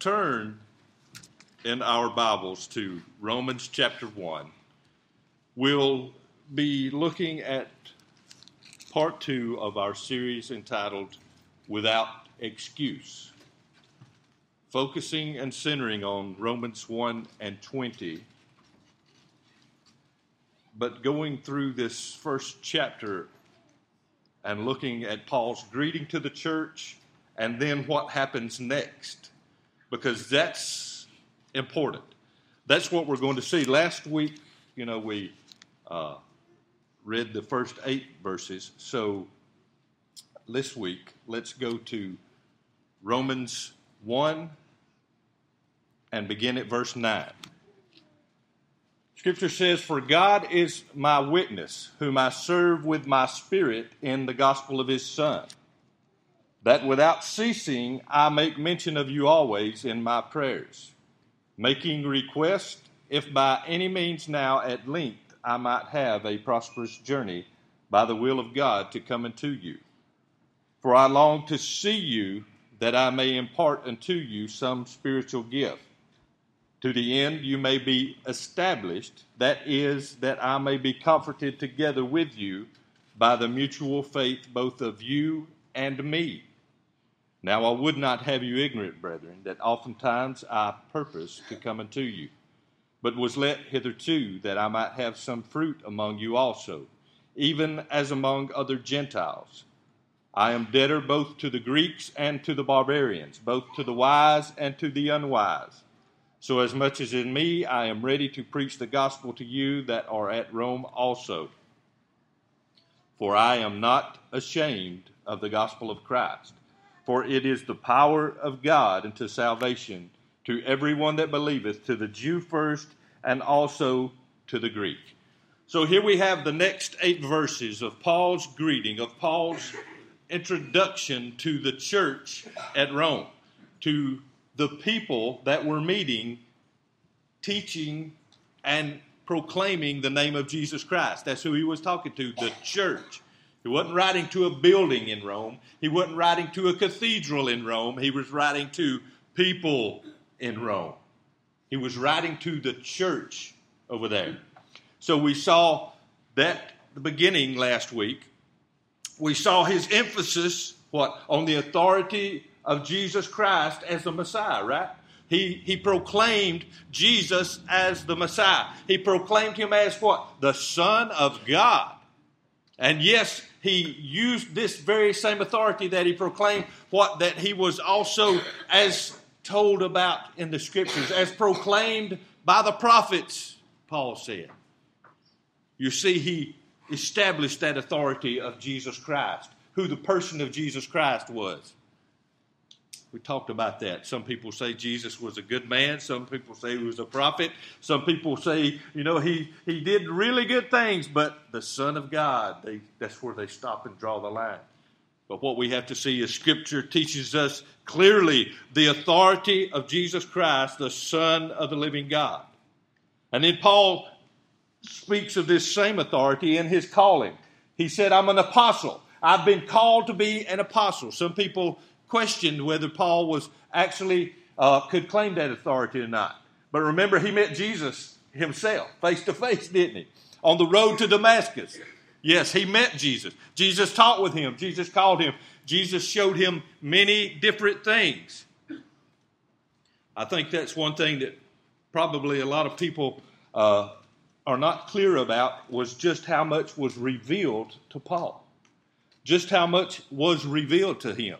turn in our Bibles to Romans chapter 1, we'll be looking at part two of our series entitled Without Excuse, focusing and centering on Romans 1 and 20. But going through this first chapter and looking at Paul's greeting to the church and then what happens next, because that's important. That's what we're going to see. Last week, you know, we uh, read the first eight verses. So this week, let's go to Romans 1 and begin at verse 9. Scripture says, For God is my witness, whom I serve with my spirit in the gospel of his Son, that without ceasing I make mention of you always in my prayers, making request, if by any means now at length I might have a prosperous journey by the will of God to come unto you. For I long to see you, that I may impart unto you some spiritual gift, to the end you may be established, that is, that I may be comforted together with you by the mutual faith both of you and me. Now I would not have you ignorant, brethren, that oftentimes I purpose to come unto you but was let hitherto that I might have some fruit among you also, even as among other Gentiles. I am debtor both to the Greeks and to the barbarians, both to the wise and to the unwise. So, as much as in me, I am ready to preach the gospel to you that are at Rome also. For I am not ashamed of the gospel of Christ, for it is the power of God unto salvation to everyone that believeth, to the Jew first, and also to the Greek. So here we have the next eight verses of Paul's greeting, of Paul's introduction to the church at Rome, to the people that were meeting, teaching, and proclaiming the name of Jesus Christ. That's who he was talking to, the church. He wasn't writing to a building in Rome. He wasn't writing to a cathedral in Rome. He was writing to people in Rome. He was writing to the church over there. So we saw that the beginning last week. We saw his emphasis what on the authority of Jesus Christ as the Messiah, right? He, he proclaimed Jesus as the Messiah. He proclaimed him as what? The Son of God. And yes, he used this very same authority that he proclaimed, what? That he was also as told about in the scriptures, as proclaimed by the prophets, Paul said. You see, he established that authority of Jesus Christ, who the person of Jesus Christ was. We talked about that. Some people say Jesus was a good man. Some people say he was a prophet. Some people say, you know, he, he did really good things, but the Son of God, they, that's where they stop and draw the line. But what we have to see is Scripture teaches us clearly the authority of Jesus Christ, the Son of the living God. And then Paul speaks of this same authority in his calling. He said, I'm an apostle. I've been called to be an apostle. Some people questioned whether Paul was actually uh, could claim that authority or not. But remember, he met Jesus himself face to face, didn't he? On the road to Damascus. Yes, he met Jesus. Jesus taught with him. Jesus called him. Jesus showed him many different things. I think that's one thing that probably a lot of people uh, are not clear about was just how much was revealed to Paul. Just how much was revealed to him.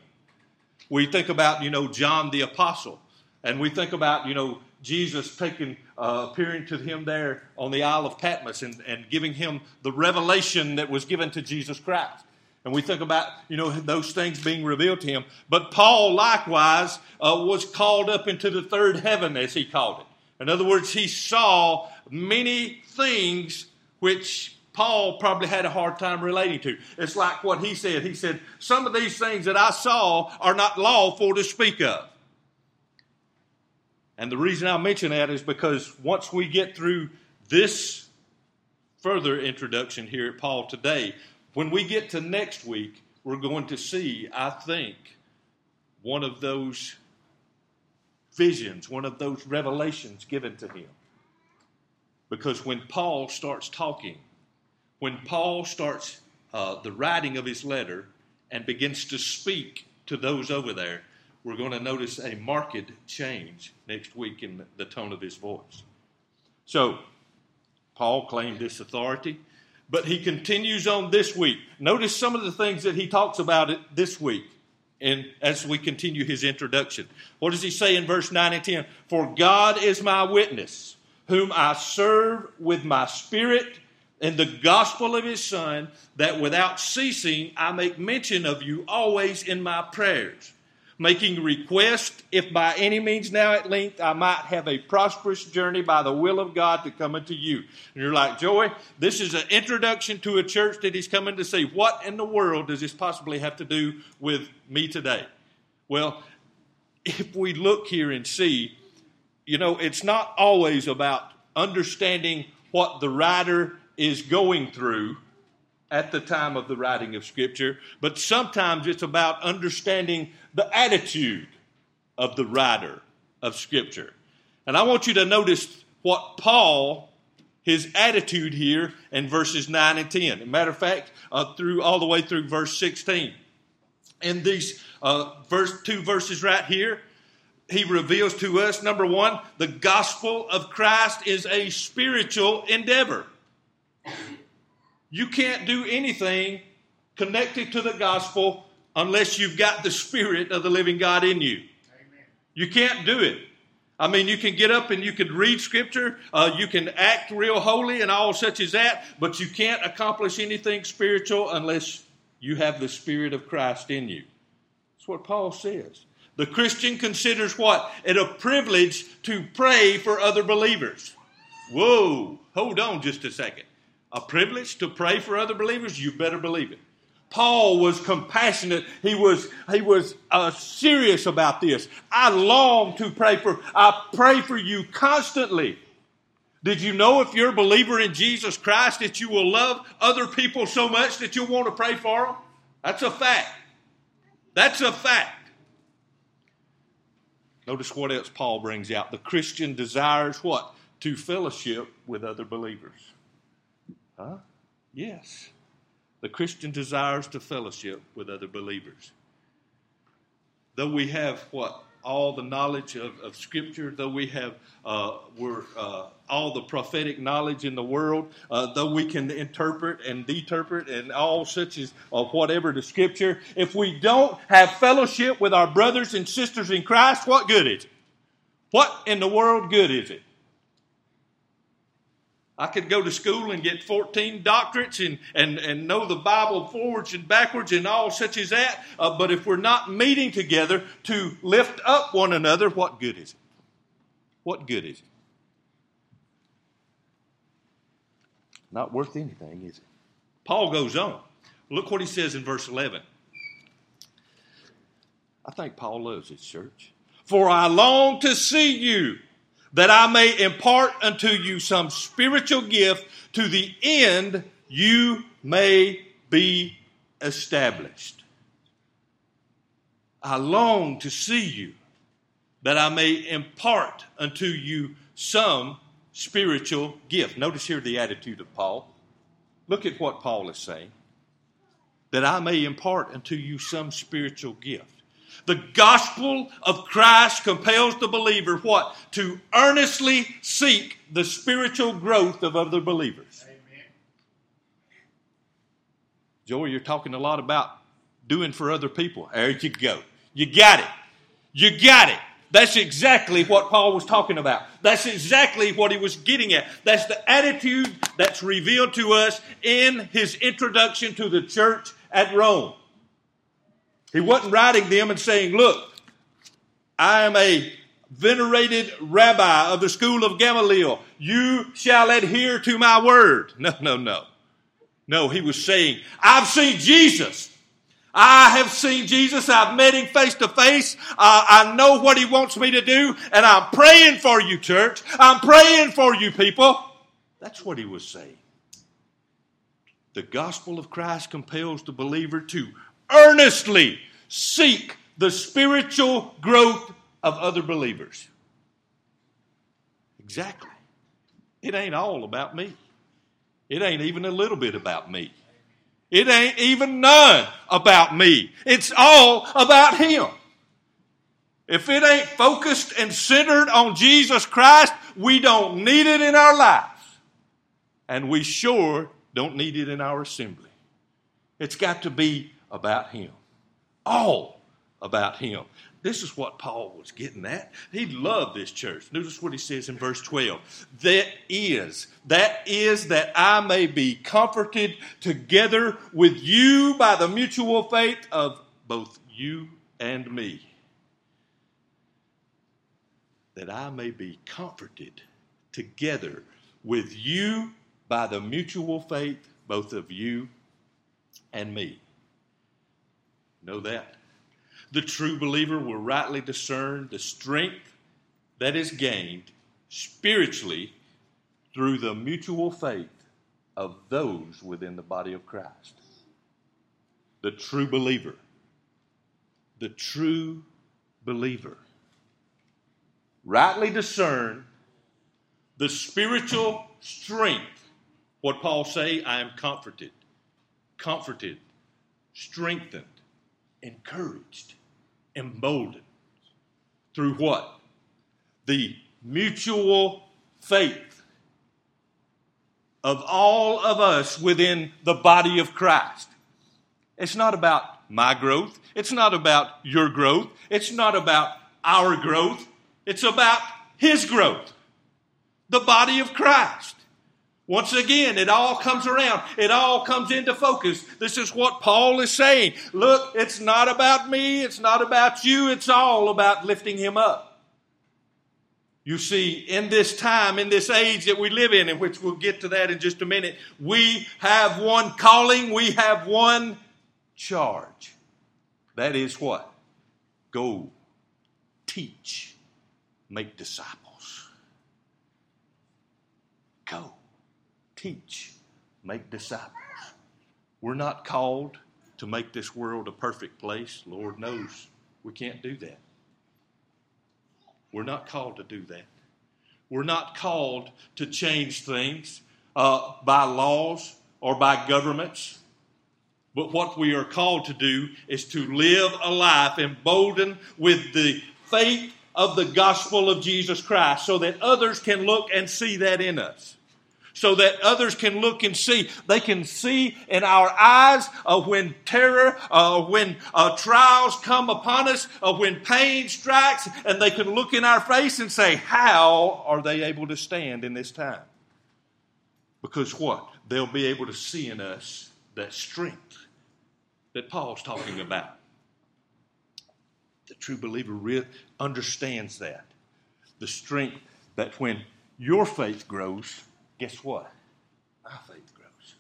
We think about, you know, John the Apostle, and we think about, you know, Jesus taking, uh, appearing to him there on the Isle of Patmos and, and giving him the revelation that was given to Jesus Christ. And we think about, you know, those things being revealed to him. But Paul likewise uh, was called up into the third heaven, as he called it. In other words, he saw many things which Paul probably had a hard time relating to. It's like what he said. He said, Some of these things that I saw are not lawful to speak of. And the reason I mention that is because once we get through this further introduction here at Paul today, when we get to next week, we're going to see, I think, one of those visions, one of those revelations given to him. Because when Paul starts talking, when Paul starts uh, the writing of his letter and begins to speak to those over there, we're going to notice a marked change next week in the tone of his voice. So, Paul claimed this authority, but he continues on this week. Notice some of the things that he talks about it this week and as we continue his introduction. What does he say in verse 9 and 10? For God is my witness, whom I serve with my spirit in the gospel of his Son, that without ceasing I make mention of you always in my prayers, making request, if by any means now at length I might have a prosperous journey by the will of God to come unto you. And you're like, Joey, this is an introduction to a church that he's coming to see. What in the world does this possibly have to do with me today? Well, if we look here and see, you know, it's not always about understanding what the writer is going through at the time of the writing of Scripture, but sometimes it's about understanding the attitude of the writer of Scripture. And I want you to notice what Paul, his attitude here in verses 9 and 10. As a matter of fact, uh, through all the way through verse 16. In these uh, verse, two verses right here, he reveals to us number one, the gospel of Christ is a spiritual endeavor. You can't do anything connected to the gospel unless you've got the Spirit of the living God in you. Amen. You can't do it. I mean, you can get up and you can read Scripture, uh, you can act real holy and all such as that, but you can't accomplish anything spiritual unless you have the Spirit of Christ in you. That's what Paul says. The Christian considers what? It a privilege to pray for other believers. Whoa, hold on just a second a privilege to pray for other believers, you better believe it. Paul was compassionate. He was, he was uh, serious about this. I long to pray for, I pray for you constantly. Did you know if you're a believer in Jesus Christ that you will love other people so much that you'll want to pray for them? That's a fact. That's a fact. Notice what else Paul brings out. The Christian desires what? To fellowship with other believers. Huh? Yes. The Christian desires to fellowship with other believers. Though we have what? All the knowledge of, of Scripture, though we have uh, we're, uh, all the prophetic knowledge in the world, uh, though we can interpret and interpret and all such as of whatever the Scripture, if we don't have fellowship with our brothers and sisters in Christ, what good is it? What in the world good is it? I could go to school and get 14 doctorates and, and, and know the Bible forwards and backwards and all such as that. Uh, but if we're not meeting together to lift up one another, what good is it? What good is it? Not worth anything, is it? Paul goes on. Look what he says in verse 11. I think Paul loves his church. For I long to see you that I may impart unto you some spiritual gift to the end you may be established. I long to see you that I may impart unto you some spiritual gift. Notice here the attitude of Paul. Look at what Paul is saying. That I may impart unto you some spiritual gift. The gospel of Christ compels the believer what? To earnestly seek the spiritual growth of other believers. Amen. Joey, you're talking a lot about doing for other people. There you go. You got it. You got it. That's exactly what Paul was talking about. That's exactly what he was getting at. That's the attitude that's revealed to us in his introduction to the church at Rome. He wasn't writing them and saying, Look, I am a venerated rabbi of the school of Gamaliel. You shall adhere to my word. No, no, no. No, he was saying, I've seen Jesus. I have seen Jesus. I've met him face to face. Uh, I know what he wants me to do, and I'm praying for you, church. I'm praying for you, people. That's what he was saying. The gospel of Christ compels the believer to earnestly seek the spiritual growth of other believers. Exactly. It ain't all about me. It ain't even a little bit about me. It ain't even none about me. It's all about Him. If it ain't focused and centered on Jesus Christ, we don't need it in our lives. And we sure don't need it in our assembly. It's got to be about Him. All about Him. This is what Paul was getting at. He loved this church. Notice what he says in verse 12. That is, that is that I may be comforted together with you by the mutual faith of both you and me. That I may be comforted together with you by the mutual faith, both of you and me. Know that? The true believer will rightly discern the strength that is gained spiritually through the mutual faith of those within the body of Christ. The true believer. The true believer. Rightly discern the spiritual strength. What Paul say, I am comforted, comforted, strengthened, encouraged emboldened. Through what? The mutual faith of all of us within the body of Christ. It's not about my growth. It's not about your growth. It's not about our growth. It's about His growth. The body of Christ. Once again, it all comes around. It all comes into focus. This is what Paul is saying. Look, it's not about me. It's not about you. It's all about lifting him up. You see, in this time, in this age that we live in, in which we'll get to that in just a minute, we have one calling, we have one charge. That is what? Go, teach, make disciples. Go teach, make disciples. We're not called to make this world a perfect place. Lord knows we can't do that. We're not called to do that. We're not called to change things uh, by laws or by governments. But what we are called to do is to live a life emboldened with the faith of the gospel of Jesus Christ so that others can look and see that in us so that others can look and see. They can see in our eyes uh, when terror, uh, when uh, trials come upon us, uh, when pain strikes, and they can look in our face and say, How are they able to stand in this time? Because what? They'll be able to see in us that strength that Paul's talking about. The true believer really understands that. The strength that when your faith grows, guess what? My faith grows.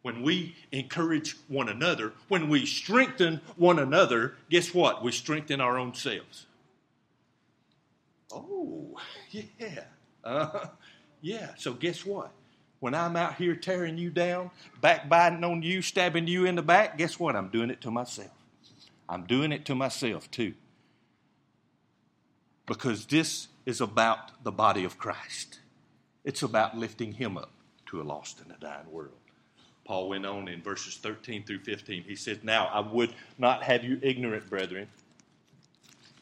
When we encourage one another, when we strengthen one another, guess what? We strengthen our own selves. Oh, yeah. Uh, yeah. So guess what? When I'm out here tearing you down, backbiting on you, stabbing you in the back, guess what? I'm doing it to myself. I'm doing it to myself too. Because this is about the body of Christ. It's about lifting him up to a lost and a dying world. Paul went on in verses 13 through 15. He said, Now I would not have you ignorant, brethren.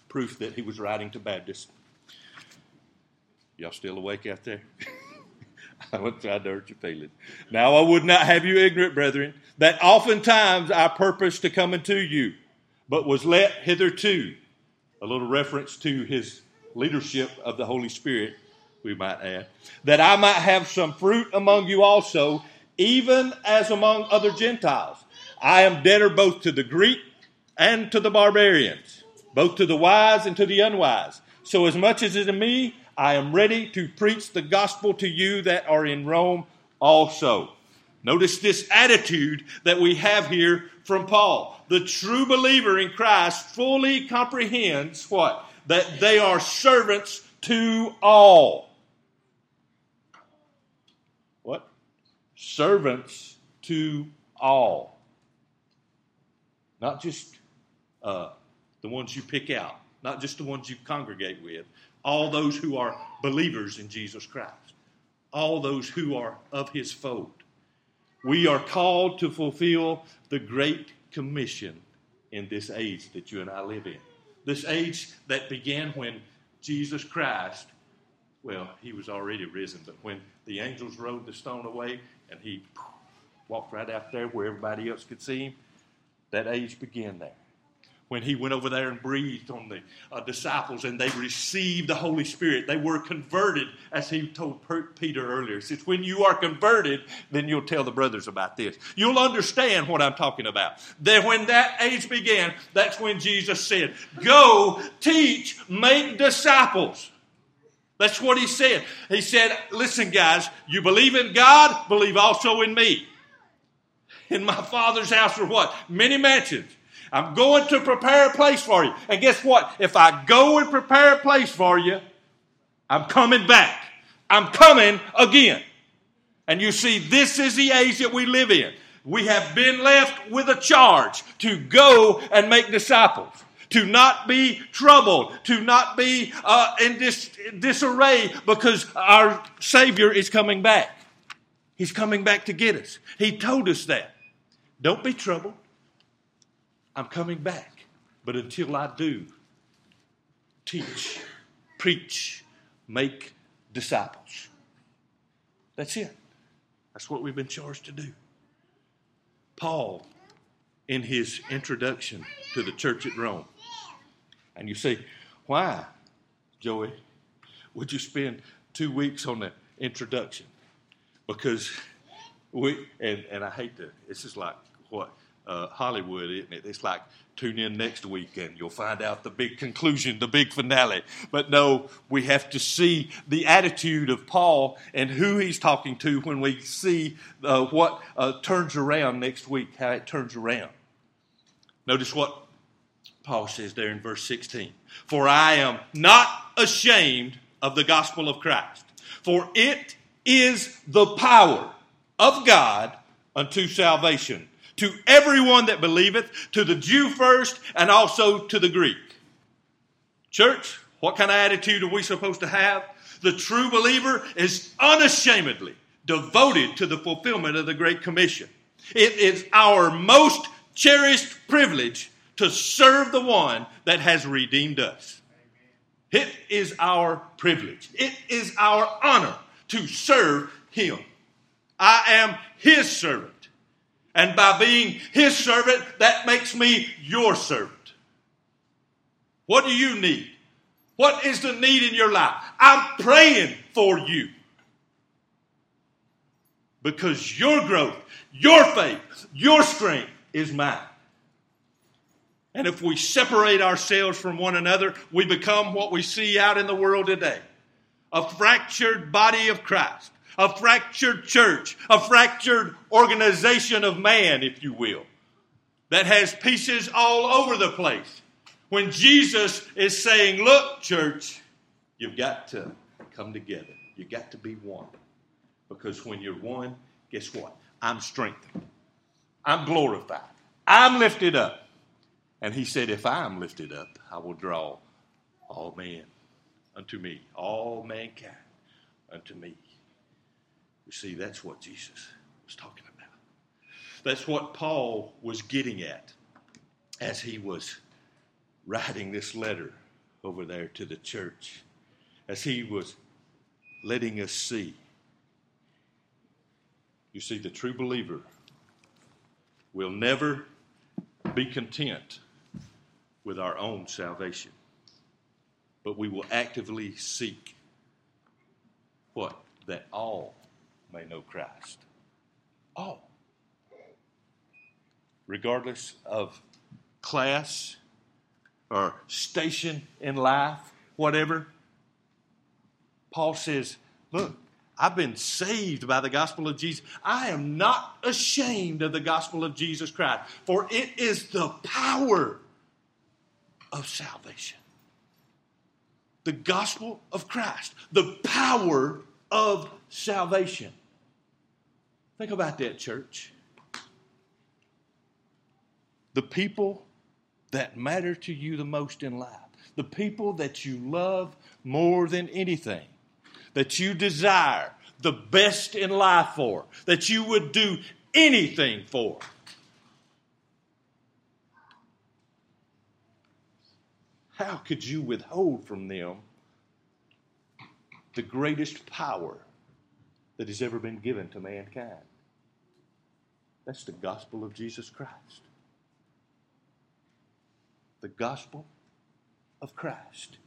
Proof that he was writing to Baptists. Y'all still awake out there? I won't try to hurt your feelings. Now I would not have you ignorant, brethren, that oftentimes I purposed to come unto you, but was let hitherto. A little reference to his leadership of the Holy Spirit we might add, that I might have some fruit among you also, even as among other Gentiles. I am debtor both to the Greek and to the barbarians, both to the wise and to the unwise. So, as much as it is in me, I am ready to preach the gospel to you that are in Rome also. Notice this attitude that we have here from Paul. The true believer in Christ fully comprehends what? That they are servants to all. Servants to all. Not just uh, the ones you pick out not just the ones you congregate with, all those who are believers in Jesus Christ, all those who are of his fold. We are called to fulfill the Great Commission in this age that you and I live in. This age that began when Jesus Christ, well, he was already risen, but when the angels rolled the stone away and he walked right out there where everybody else could see him, that age began there when he went over there and breathed on the uh, disciples and they received the Holy Spirit. They were converted, as he told Peter earlier. He says, When you are converted, then you'll tell the brothers about this. You'll understand what I'm talking about. Then, when that age began, that's when Jesus said, Go, teach, make disciples. That's what he said. He said, Listen, guys, you believe in God, believe also in me. In my Father's house are what? Many mansions. I'm going to prepare a place for you. And guess what? If I go and prepare a place for you, I'm coming back. I'm coming again. And you see, this is the age that we live in. We have been left with a charge to go and make disciples, to not be troubled, to not be uh, in dis- disarray because our Savior is coming back. He's coming back to get us. He told us that. Don't be troubled. I'm coming back. But until I do, teach, preach, make disciples. That's it. That's what we've been charged to do. Paul, in his introduction to the church at Rome, and you say, why, Joey, would you spend two weeks on the introduction? Because we, and, and I hate to, this is like what uh, Hollywood, isn't it? It's like tune in next week and you'll find out the big conclusion, the big finale. But no, we have to see the attitude of Paul and who he's talking to when we see uh, what uh, turns around next week, how it turns around. Notice what Paul says there in verse 16 For I am not ashamed of the gospel of Christ, for it is the power of God unto salvation to everyone that believeth, to the Jew first, and also to the Greek. Church, what kind of attitude are we supposed to have? The true believer is unashamedly devoted to the fulfillment of the Great Commission. It is our most cherished privilege to serve the one that has redeemed us. It is our privilege. It is our honor to serve him. I am his servant. And by being his servant, that makes me your servant. What do you need? What is the need in your life? I'm praying for you. Because your growth, your faith, your strength is mine. And if we separate ourselves from one another, we become what we see out in the world today a fractured body of Christ a fractured church, a fractured organization of man, if you will, that has pieces all over the place. When Jesus is saying, Look, church, you've got to come together. You've got to be one. Because when you're one, guess what? I'm strengthened. I'm glorified. I'm lifted up. And he said, If I am lifted up, I will draw all men unto me, all mankind unto me. You see, that's what Jesus was talking about. That's what Paul was getting at as he was writing this letter over there to the church, as he was letting us see. You see, the true believer will never be content with our own salvation, but we will actively seek what? That all may know Christ. All. Regardless of class or station in life, whatever. Paul says, Look, I've been saved by the gospel of Jesus. I am not ashamed of the gospel of Jesus Christ, for it is the power of salvation. The gospel of Christ, the power of salvation. Think about that, church. The people that matter to you the most in life, the people that you love more than anything, that you desire the best in life for, that you would do anything for. How could you withhold from them the greatest power that has ever been given to mankind? That's the gospel of Jesus Christ. The gospel of Christ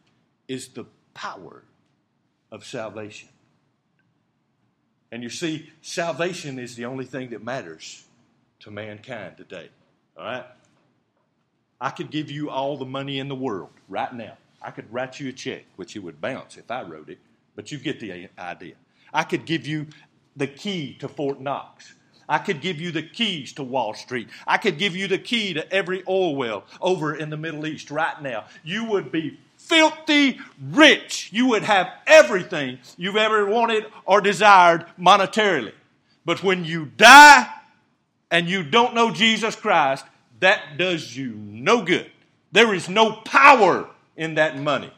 is the power of salvation. And you see, salvation is the only thing that matters to mankind today. All right? I could give you all the money in the world right now. I could write you a check, which it would bounce if I wrote it, but you get the idea. I could give you the key to Fort Knox. I could give you the keys to Wall Street. I could give you the key to every oil well over in the Middle East right now. You would be filthy rich. You would have everything you've ever wanted or desired monetarily. But when you die and you don't know Jesus Christ, that does you no good. There is no power in that money.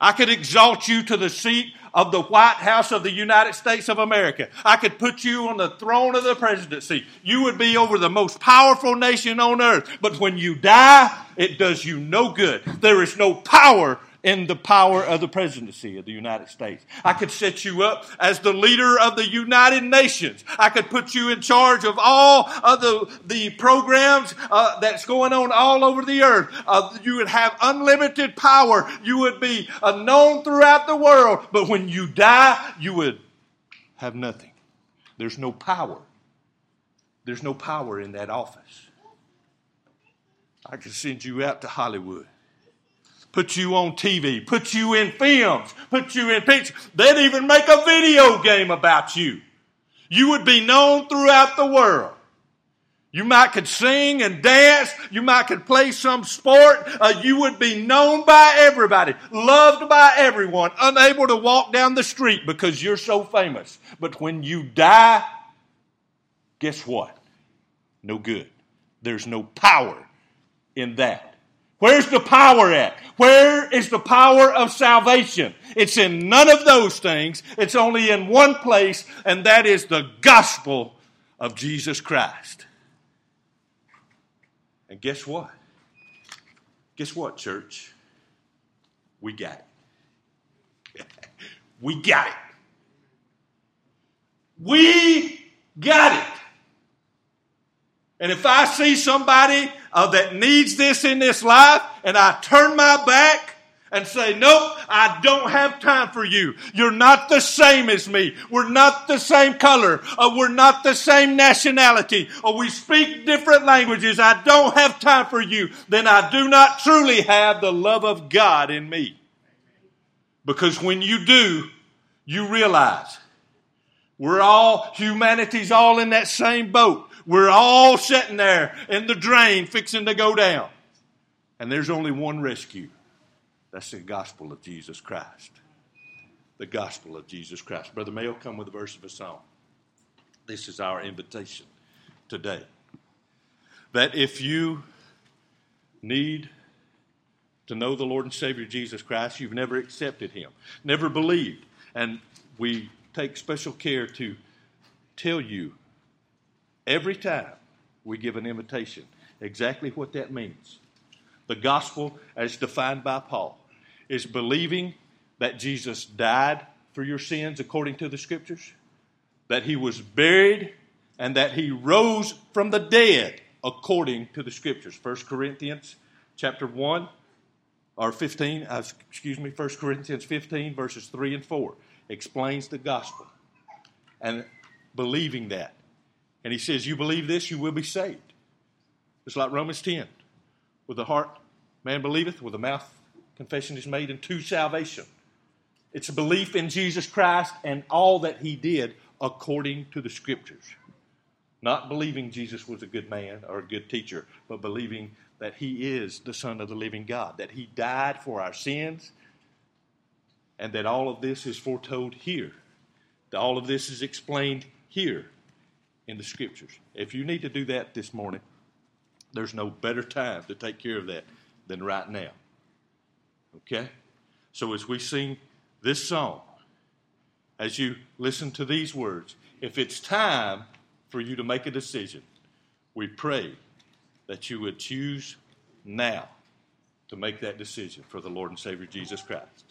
I could exalt you to the seat of the White House of the United States of America. I could put you on the throne of the presidency. You would be over the most powerful nation on earth. But when you die, it does you no good. There is no power in the power of the presidency of the United States. I could set you up as the leader of the United Nations. I could put you in charge of all of the, the programs uh, that's going on all over the earth. Uh, you would have unlimited power. You would be uh, known throughout the world. But when you die, you would have nothing. There's no power. There's no power in that office. I could send you out to Hollywood put you on TV, put you in films, put you in pictures. They'd even make a video game about you. You would be known throughout the world. You might could sing and dance. You might could play some sport. Uh, you would be known by everybody, loved by everyone, unable to walk down the street because you're so famous. But when you die, guess what? No good. There's no power in that. Where's the power at? Where is the power of salvation? It's in none of those things. It's only in one place, and that is the gospel of Jesus Christ. And guess what? Guess what, church? We got it. we got it. We got it. And if I see somebody uh, that needs this in this life and I turn my back and say, Nope, I don't have time for you. You're not the same as me. We're not the same color. We're not the same nationality. Or we speak different languages. I don't have time for you. Then I do not truly have the love of God in me. Because when you do, you realize we're all, humanity's all in that same boat. We're all sitting there in the drain fixing to go down. And there's only one rescue. That's the gospel of Jesus Christ. The gospel of Jesus Christ. Brother Mayo, come with a verse of a song. This is our invitation today. That if you need to know the Lord and Savior Jesus Christ, you've never accepted Him, never believed, and we take special care to tell you Every time we give an invitation, exactly what that means. The gospel, as defined by Paul, is believing that Jesus died for your sins according to the scriptures, that he was buried, and that he rose from the dead according to the scriptures. 1 Corinthians chapter 1 or 15, uh, excuse me, 1 Corinthians 15 verses 3 and 4 explains the gospel. And believing that and he says, You believe this, you will be saved. It's like Romans 10. With the heart, man believeth, with the mouth, confession is made unto salvation. It's a belief in Jesus Christ and all that he did according to the scriptures. Not believing Jesus was a good man or a good teacher, but believing that he is the Son of the living God, that he died for our sins, and that all of this is foretold here. That all of this is explained here in the scriptures. If you need to do that this morning, there's no better time to take care of that than right now. Okay? So as we sing this song, as you listen to these words, if it's time for you to make a decision, we pray that you would choose now to make that decision for the Lord and Savior Jesus Christ.